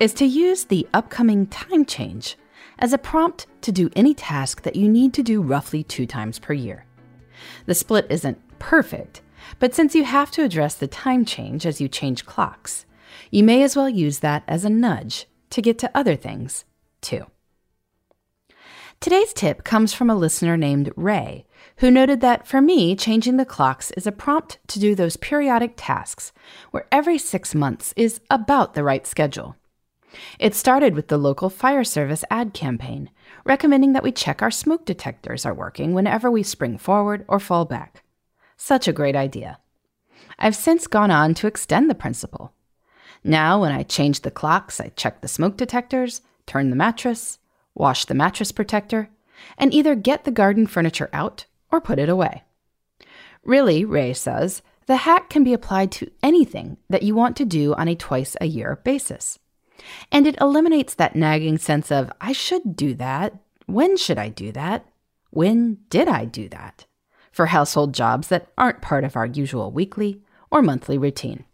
is to use the upcoming time change as a prompt to do any task that you need to do roughly two times per year. The split isn't perfect, but since you have to address the time change as you change clocks, you may as well use that as a nudge to get to other things, too. Today's tip comes from a listener named Ray, who noted that for me, changing the clocks is a prompt to do those periodic tasks where every six months is about the right schedule. It started with the local fire service ad campaign, recommending that we check our smoke detectors are working whenever we spring forward or fall back. Such a great idea. I've since gone on to extend the principle. Now, when I change the clocks, I check the smoke detectors, turn the mattress, wash the mattress protector, and either get the garden furniture out or put it away. Really, Ray says, the hack can be applied to anything that you want to do on a twice a year basis. And it eliminates that nagging sense of, I should do that. When should I do that? When did I do that? For household jobs that aren't part of our usual weekly or monthly routine.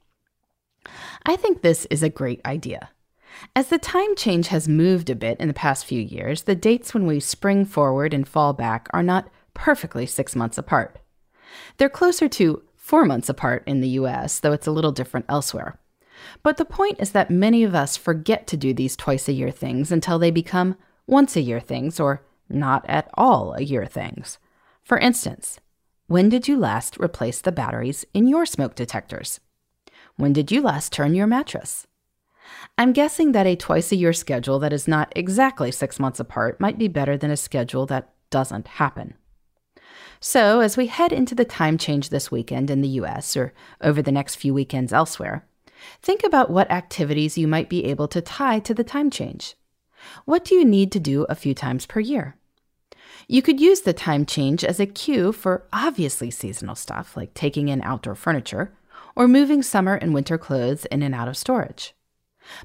I think this is a great idea. As the time change has moved a bit in the past few years, the dates when we spring forward and fall back are not perfectly six months apart. They're closer to four months apart in the US, though it's a little different elsewhere. But the point is that many of us forget to do these twice a year things until they become once a year things or not at all a year things. For instance, when did you last replace the batteries in your smoke detectors? When did you last turn your mattress? I'm guessing that a twice a year schedule that is not exactly six months apart might be better than a schedule that doesn't happen. So, as we head into the time change this weekend in the US or over the next few weekends elsewhere, Think about what activities you might be able to tie to the time change. What do you need to do a few times per year? You could use the time change as a cue for obviously seasonal stuff like taking in outdoor furniture or moving summer and winter clothes in and out of storage.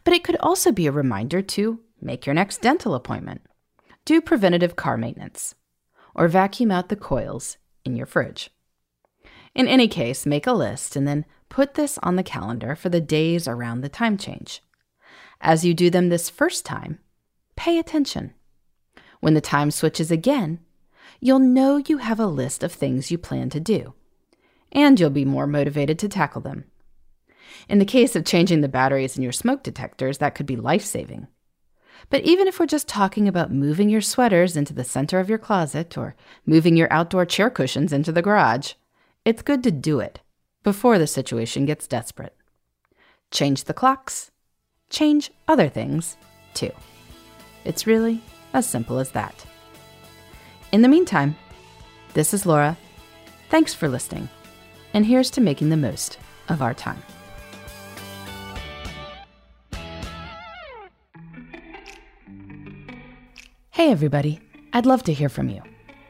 But it could also be a reminder to make your next dental appointment, do preventative car maintenance, or vacuum out the coils in your fridge. In any case, make a list and then put this on the calendar for the days around the time change. As you do them this first time, pay attention. When the time switches again, you'll know you have a list of things you plan to do, and you'll be more motivated to tackle them. In the case of changing the batteries in your smoke detectors, that could be life saving. But even if we're just talking about moving your sweaters into the center of your closet or moving your outdoor chair cushions into the garage, it's good to do it before the situation gets desperate. Change the clocks, change other things too. It's really as simple as that. In the meantime, this is Laura. Thanks for listening, and here's to making the most of our time. Hey, everybody. I'd love to hear from you.